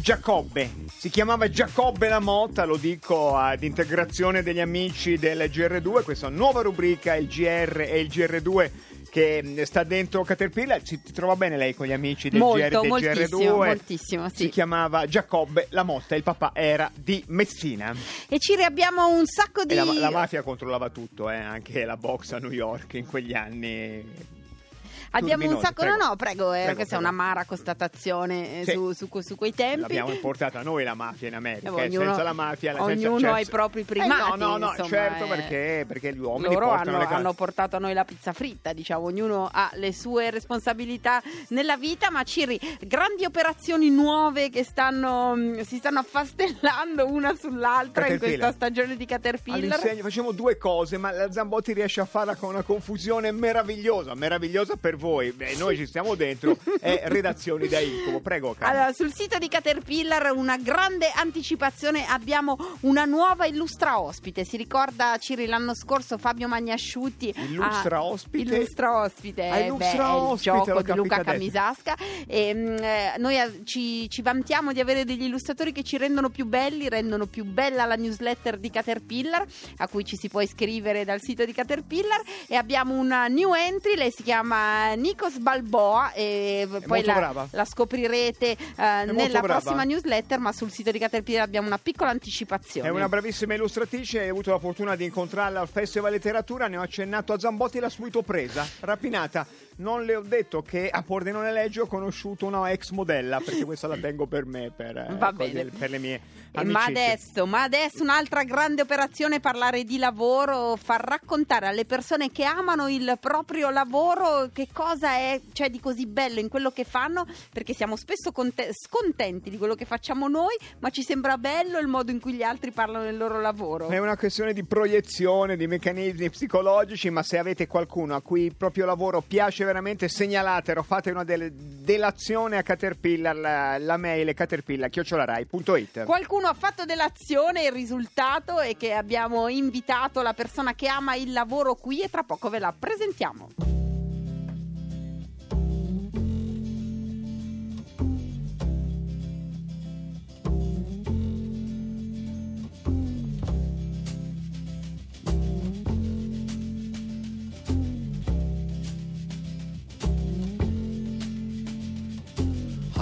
Giacobbe, si chiamava Giacobbe la Motta, lo dico ad integrazione degli amici del GR2, questa nuova rubrica, il GR e il GR2 che sta dentro Caterpillar, ci trova bene lei con gli amici del Molto, GR del moltissimo, GR2. moltissimo, sì. Si chiamava Giacobbe la Motta, il papà era di Messina. E ci abbiamo un sacco di... La, la mafia controllava tutto, eh, anche la box a New York in quegli anni. Abbiamo un sacco, prego. no, no, prego, eh, Prego, questa è prego. un'amara constatazione eh, Sì. su, su, su quei tempi. L'abbiamo importata noi la mafia in America, Eh, ognuno- senza la mafia... senza- ognuno cioè- ha i propri Eh, primati, no, no, no, insomma, certo, eh. perché, perché gli uomini Loro hanno, hanno portato a noi la pizza fritta, diciamo, ognuno ha le sue responsabilità nella vita, ma Ciri, grandi operazioni nuove che stanno, mh, si stanno affastellando una sull'altra in questa stagione di Caterpillar. Facciamo due cose, ma la Zambotti riesce a farla con una confusione meravigliosa, meravigliosa per voi. Beh, noi ci stiamo dentro, è redazioni da incubo. Prego, Carlo. Allora, sul sito di Caterpillar una grande anticipazione, abbiamo una nuova illustra ospite. Si ricorda Ciri l'anno scorso Fabio Magnasciutti. Illustra ha- ospite? Illustra ospite, Ah, illustra beh, è il ospite, gioco di Luca Camisasca. E, mm, eh, noi ci, ci vantiamo di avere degli illustratori che ci rendono più belli, rendono più bella la newsletter di Caterpillar, a cui ci si può iscrivere dal sito di Caterpillar. E abbiamo una new entry, lei si chiama Nikos Balboa. E poi la, la scoprirete molto nella prossima newsletter, ma sul sito di Caterpillar abbiamo una piccola anticipazione. È una bravissima illustratrice, hai avuto la fortuna di incontrarla al Festival Letteratura, ne ho accennato a Zambotti e l'ha subito presa, rapinata. Non le ho detto che a Pordenone Leggio ho conosciuto una ex modella, perché questa la tengo per me, per, eh, bene. per le mie Eh, amicizie. Ma adesso, ma adesso un'altra grande operazione, parlare di lavoro, far raccontare alle persone che amano il proprio lavoro che cosa è cioè, di così bello in quello che fanno, perché siamo spesso conte- scontenti di quello che facciamo noi, ma ci sembra bello il modo in cui gli altri parlano del loro lavoro. È una questione di proiezione, di meccanismi psicologici, ma se avete qualcuno a cui il proprio lavoro piace veramente, segnalatelo, fate una del- delazione a Caterpillar, la, la mail è caterpillar.it. Qualcuno ha fatto dell'azione, il risultato è che abbiamo invitato la persona che ama il lavoro qui e tra poco ve la presentiamo.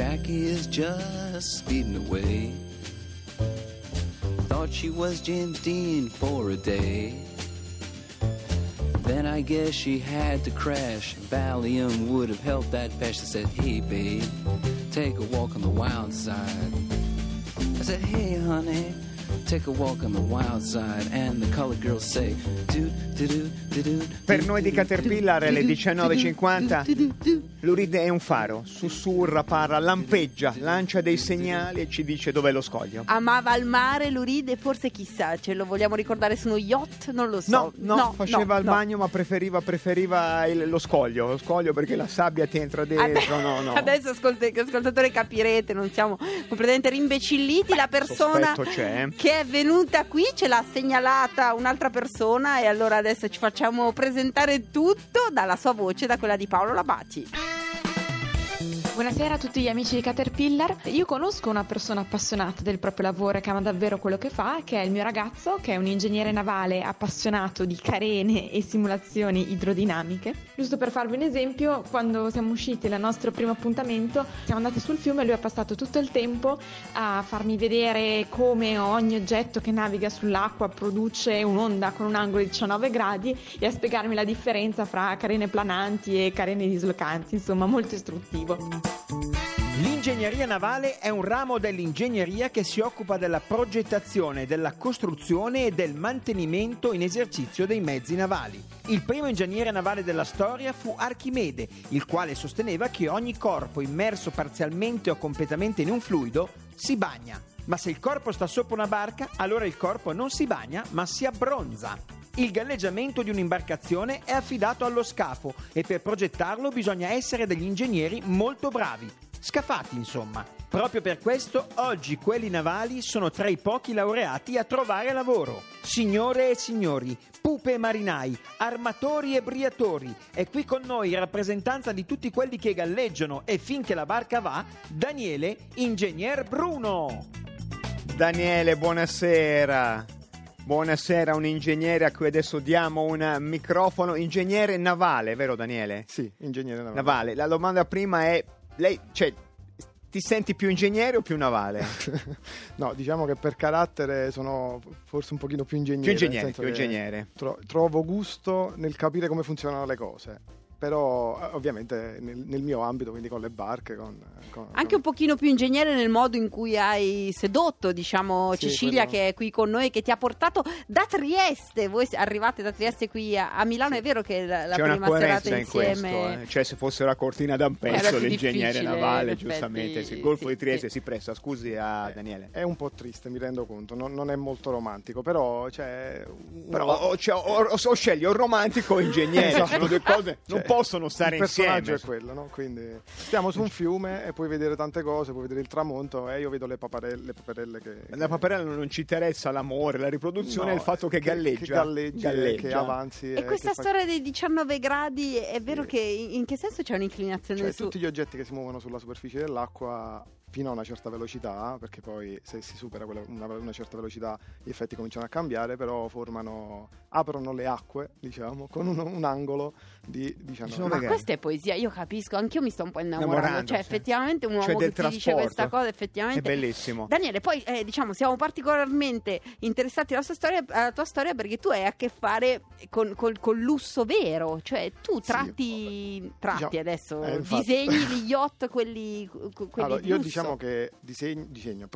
Jackie is just speeding away. Thought she was James Dean for a day. Then I guess she had to crash. Valium would have helped that patch. Said, Hey, babe, take a walk on the wild side. I said, Hey, honey, take a walk on the wild side. And the colored girls say, Doot, doo, doo, doo, Per noi di Caterpillar alle 19.50 Lurid è un faro, sussurra, parla, lampeggia, lancia dei segnali e ci dice dov'è lo scoglio. Amava il mare, Luride, forse chissà, ce lo vogliamo ricordare su uno yacht? Non lo so. No, no, faceva no, il no. bagno ma preferiva, preferiva il- lo scoglio, lo scoglio perché la sabbia ti entra dentro, Ade- no, no. Adesso ascolt- ascoltatore capirete, non siamo completamente rimbecilliti. La persona c'è. Che è venuta qui ce l'ha segnalata un'altra persona e allora adesso ci facciamo presentare tutto dalla sua voce, da quella di Paolo Labati. Buonasera a tutti gli amici di Caterpillar. Io conosco una persona appassionata del proprio lavoro e che ama davvero quello che fa, che è il mio ragazzo, che è un ingegnere navale appassionato di carene e simulazioni idrodinamiche. Giusto per farvi un esempio, quando siamo usciti al nostro primo appuntamento, siamo andati sul fiume e lui ha passato tutto il tempo a farmi vedere come ogni oggetto che naviga sull'acqua produce un'onda con un angolo di 19 gradi e a spiegarmi la differenza fra carene plananti e carene dislocanti, insomma molto istruttivo. L'ingegneria navale è un ramo dell'ingegneria che si occupa della progettazione, della costruzione e del mantenimento in esercizio dei mezzi navali. Il primo ingegnere navale della storia fu Archimede, il quale sosteneva che ogni corpo immerso parzialmente o completamente in un fluido si bagna. Ma se il corpo sta sopra una barca, allora il corpo non si bagna, ma si abbronza. Il galleggiamento di un'imbarcazione è affidato allo scafo e per progettarlo bisogna essere degli ingegneri molto bravi. Scafati, insomma. Proprio per questo oggi quelli navali sono tra i pochi laureati a trovare lavoro. Signore e signori, pupe e marinai, armatori e briatori, è qui con noi in rappresentanza di tutti quelli che galleggiano e finché la barca va, Daniele, ingegner Bruno. Daniele, buonasera. Buonasera, un ingegnere a cui adesso diamo un microfono. Ingegnere navale, vero Daniele? Sì, ingegnere navale. Navale. La domanda prima è, lei, cioè, ti senti più ingegnere o più navale? no, diciamo che per carattere sono forse un pochino più ingegnere. Più ingegnere, più ingegnere. tro- trovo gusto nel capire come funzionano le cose. Però eh, ovviamente nel, nel mio ambito, quindi con le barche, con... con- Anche un pochino più ingegnere nel modo in cui hai sedotto, diciamo, Sì, Cecilia quello- che è qui con noi e che ti ha portato da Trieste. Voi arrivate da Trieste qui a, a Milano, è vero che la, la C'è una prima serata coerenza in insieme... questo, eh. cioè se fosse la cortina da un pezzo l'ingegnere navale, giustamente, sì, il Golfo sì, di Trieste sì. si presta, scusi a Daniele. È un po' triste, mi rendo conto, non, non è molto romantico, però una- Però o, cioè, o- o- o scegli o romantico o ingegnere, Esatto. sono due cose, non Cioè, possono stare il personaggio insieme. è quello, no? Quindi stiamo su un fiume e puoi vedere tante cose, puoi vedere il tramonto e io vedo le paparelle, le paperelle che... La paperella non ci interessa l'amore, la riproduzione No, e il fatto che galleggia. Che galleggi, Galleggia. che avanzi. E questa che fa- storia dei 19 gradi è vero Sì. che in, in che senso c'è un'inclinazione Cioè, su... tutti gli oggetti che si muovono sulla superficie dell'acqua fino a una certa velocità, perché poi se si supera quella- una, una certa velocità gli effetti cominciano a cambiare, però formano, aprono le acque, diciamo, con un, un angolo di 19 Sono Ma magari. questa è poesia, io capisco, anch'io mi sto un po' innamorando. Innamorando, cioè, sì. effettivamente un uomo Cioè, che ti dice questa cosa, È effettivamente. bellissimo. Daniele, poi eh, diciamo siamo particolarmente interessati alla, sua storia, alla tua storia perché tu hai a che fare con, col, col lusso vero, cioè tu Sì, tratti, tratti diciamo, adesso, eh, infatti. disegni gli yacht, quelli, que- quelli Allora, di io lusso. Diciamo che disegno, disegno,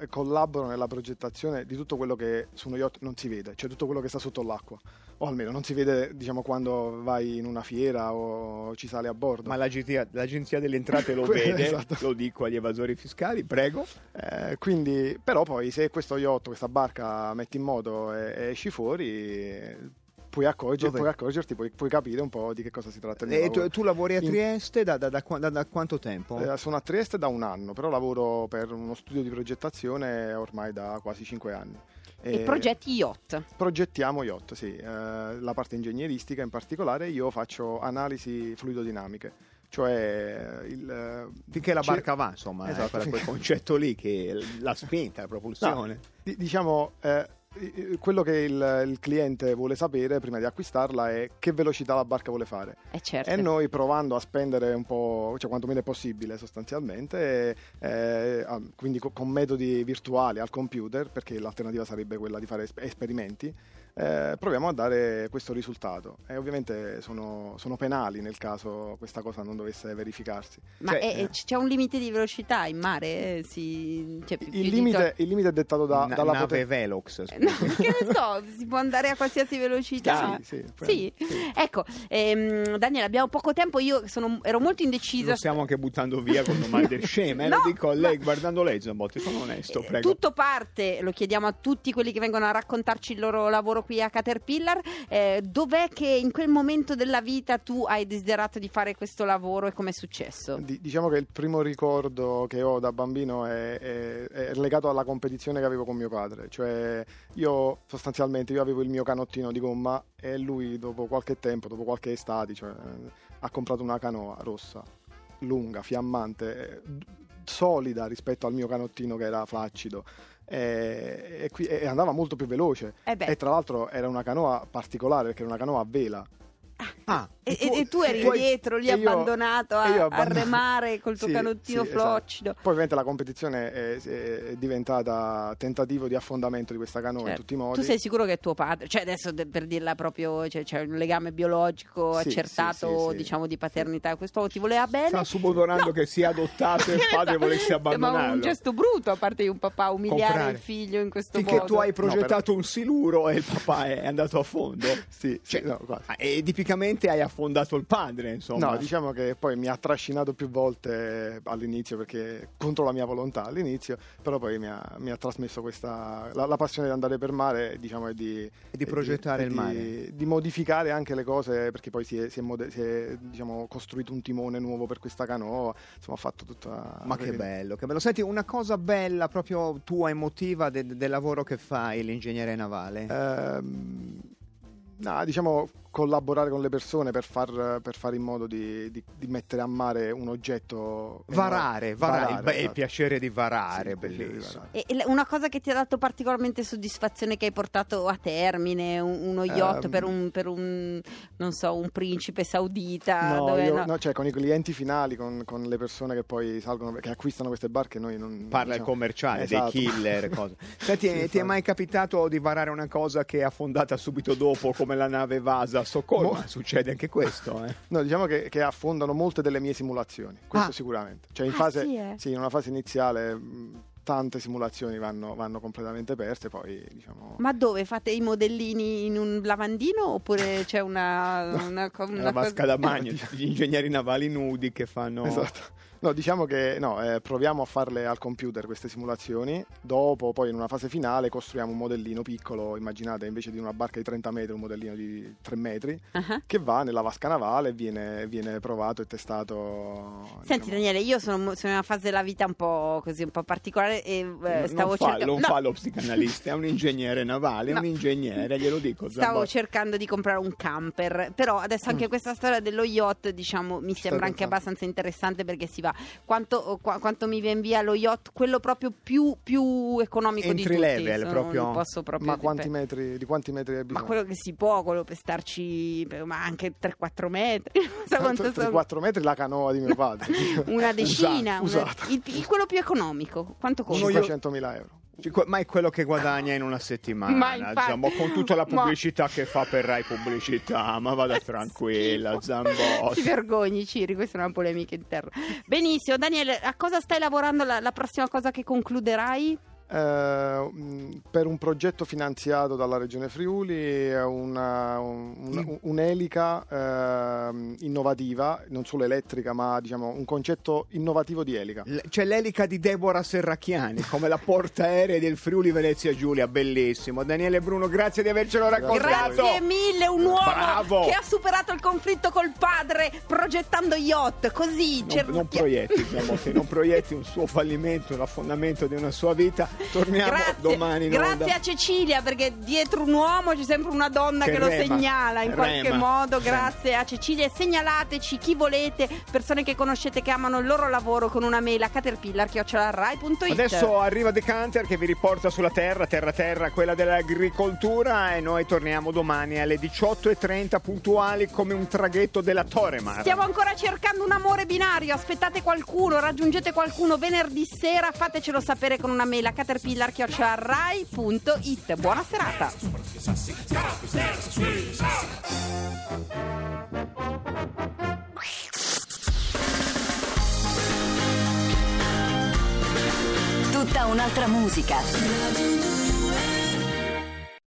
eh, collaboro nella progettazione di tutto quello che su uno yacht non si vede, cioè tutto quello che sta sotto l'acqua, o almeno non si vede diciamo quando vai in una fiera o ci sale a bordo. Ma l'agenzia, l'agenzia delle entrate lo vede, esatto. lo dico agli evasori fiscali, prego. Eh, quindi, però poi se questo yacht, questa barca metti in moto e, e esci fuori, puoi, accorger- puoi accorgerti, puoi, puoi capire un po' di che cosa si tratta. E tu, lavoro. tu lavori a In- Trieste da, da- da da- da quanto tempo? Eh, sono a Trieste da un anno, però lavoro per uno studio di progettazione ormai da quasi cinque anni. E progetti yacht. Progettiamo yacht, sì, eh, la parte ingegneristica in particolare, io faccio analisi fluidodinamiche, cioè il... eh, Finché la barca va, insomma, Esatto, è quel, concetto lì che la spinta, la propulsione. Di- diciamo, eh, quello che il, il cliente vuole sapere prima di acquistarla è che velocità la barca vuole fare. Eh certo. E noi provando a spendere un po', cioè quantomeno è possibile sostanzialmente, eh, ah, quindi co- con metodi virtuali al computer, perché l'alternativa sarebbe quella di fare es- esperimenti, eh, proviamo a dare questo risultato. E ovviamente sono, sono penali nel caso questa cosa non dovesse verificarsi. Ma Cioè, è- è- c'è un limite di velocità in mare? Eh, Si, cioè, più- Il limite, to- il limite è dettato da, Na- dalla nave poten- Velox. No, che ne so, si può andare a qualsiasi velocità. Sì, sì, Sì? ecco, ehm, Daniele, abbiamo poco tempo. Io sono- ero molto indecisa. Lo stiamo anche buttando via con domande sceme. eh, No, lo dico a lei, ma- guardando lei, Zambotti, sono onesto, Eh, prego. Tutto parte, lo chiediamo a tutti quelli che vengono a raccontarci il loro lavoro qui a Caterpillar. eh, dov'è che in quel momento della vita tu hai desiderato di fare questo lavoro e com'è successo? Di- diciamo che il primo ricordo che ho da bambino è, è- è legato alla competizione che avevo con mio padre. Cioè, io sostanzialmente io avevo il mio canottino di gomma e lui dopo qualche tempo, dopo qualche estate, cioè, eh, ha comprato una canoa rossa, lunga, fiammante, eh, d- solida rispetto al mio canottino che era flaccido. E, e qui- e andava molto più veloce. Eh e tra l'altro era una canoa particolare perché era una canoa a vela Ah, E, e- e tu eri poi- dietro lì io- abbandonato a, io a abbandonato. remare col tuo Sì, canottino sì, esatto. floccido. Poi ovviamente la competizione è, è diventata tentativo di affondamento di questa canoa in Certo. tutti i modi. Tu sei sicuro che è tuo padre? Cioè, adesso de- per dirla proprio, cioè, c'è un legame biologico Sì, accertato, sì, sì, sì. diciamo, di paternità. Quest'uomo ti voleva bene. sta subodorando No. che sia adottato e il padre Esatto. volesse Ma abbandonarlo. un gesto brutto a parte di un papà umiliare Comprare. il figlio in questo Finché modo. tu hai No, però- progettato un siluro e il papà è andato a fondo. Sì, sì, Cioè, no, ah, E tipicamente hai affondato il padre, insomma. No, diciamo che poi mi ha trascinato più volte all'inizio perché contro la mia volontà all'inizio, però poi mi ha, mi ha trasmesso questa la, la passione di andare per mare, diciamo, e di, E di progettare e il di- mare. di modificare anche le cose perché poi si è, si è mode- si è, diciamo, costruito un timone nuovo per questa canoa, insomma, ho fatto tutta Ma che bello, che bello. Senti, una cosa bella proprio tua, emotiva de- del lavoro che fai, l'ingegnere navale. Ehm, no, diciamo collaborare con le persone per far, per fare in modo di, di- di mettere a mare un oggetto varare, varare, il, beh, il esatto. piacere di varare, Sì, il piacere di bellissimo. varare. E una cosa che ti ha dato particolarmente soddisfazione che hai portato a termine, un- uno yacht Ehm. per, un, per un, non so, un principe saudita? No, dove- io- no. no, cioè con i clienti finali, con, con le persone che poi salgono, che acquistano queste barche, noi non Parla il diciamo- commerciale, Esatto. dei killer, cose. Senti, Sì, ti è mai capitato di varare una cosa che è affondata subito dopo, come la nave Vasa a Stoccolma? Mo- Succede anche questo, eh? No, diciamo che, che affondano molte delle mie simulazioni, questo Ah. sicuramente. Cioè in Ah, fase, sì, eh? sì, in una fase iniziale mh, tante simulazioni vanno, vanno completamente perse, poi diciamo... Ma dove fate i modellini in un lavandino oppure c'è una, una, co- una la cosa- vasca da bagno, gli ingegneri navali nudi che fanno... Esatto. No, diciamo che no, eh, proviamo a farle al computer queste simulazioni, dopo poi in una fase finale costruiamo un modellino piccolo, immaginate invece di una barca di 30 metri un modellino di 3 metri, Ah. che va nella vasca navale e viene, viene provato e testato. Senti diciamo. Daniele, io sono, sono in una fase della vita un po' così, un po' particolare e eh, Non stavo fa, cercando... non no, fa lo psicanalista, è un ingegnere navale, è No. un ingegnere, glielo dico. Stavo cercando di comprare un camper, però adesso anche questa storia dello yacht, diciamo, mi Mm. Stai sembra anche abbastanza interessante perché si va. Quanto, qua- quanto mi viene via lo yacht, quello proprio più, più economico di Entry tutti. level, sono- proprio. posso proprio Ma di- quanti metri, di quanti metri hai Ma bisogno? quello che si può, quello per starci, ma anche 3-4 metri, so quanto sono. 4 metri la canoa di mio padre. Una decina, Usata, una- usata. il, il- quello più economico. Quanto costa? Uno io- 500.000 euro. Ma è quello che guadagna in una settimana, Ma infatti- Zambo, con tutta la Ma- pubblicità che fa per Rai Pubblicità, ma vada tranquilla, Zambo. Ti vergogni, Ciri, questa è una polemica interna. Benissimo, Daniele, a cosa stai lavorando la, la prossima cosa che concluderai? Eh, mh, per un progetto finanziato dalla Regione Friuli è una- un- un- un'elica ehm, innovativa, non solo elettrica, ma diciamo un concetto innovativo di elica. L- C'è l'elica di Deborah Serracchiani, come la portaerei del Friuli Venezia Giulia, bellissimo. Daniele Bruno, grazie di avercelo raccontato. Grazie mille, un uomo Bravo. che ha superato il conflitto col padre progettando yacht, così Non, cerchia- non proietti, diciamo non proietti un suo fallimento, un affondamento di una sua vita. Torniamo Grazie, domani grazie a Cecilia perché dietro un uomo c'è sempre una donna che, Che lo segnala in qualche rema. modo. Grazie a Cecilia e segnalateci chi volete, persone che conoscete che amano il loro lavoro con una mail a caterpillar.rai.it. Adesso arriva The Canter che vi riporta sulla terra, terra terra, quella dell'agricoltura e noi torniamo domani alle 18.30 puntuali come un traghetto della Toremar. Stiamo ancora cercando un amore binario, aspettate qualcuno, raggiungete qualcuno venerdì sera, fatecelo sapere con una mail a caterpillar.rai.it. Buona serata. Tutta un'altra musica.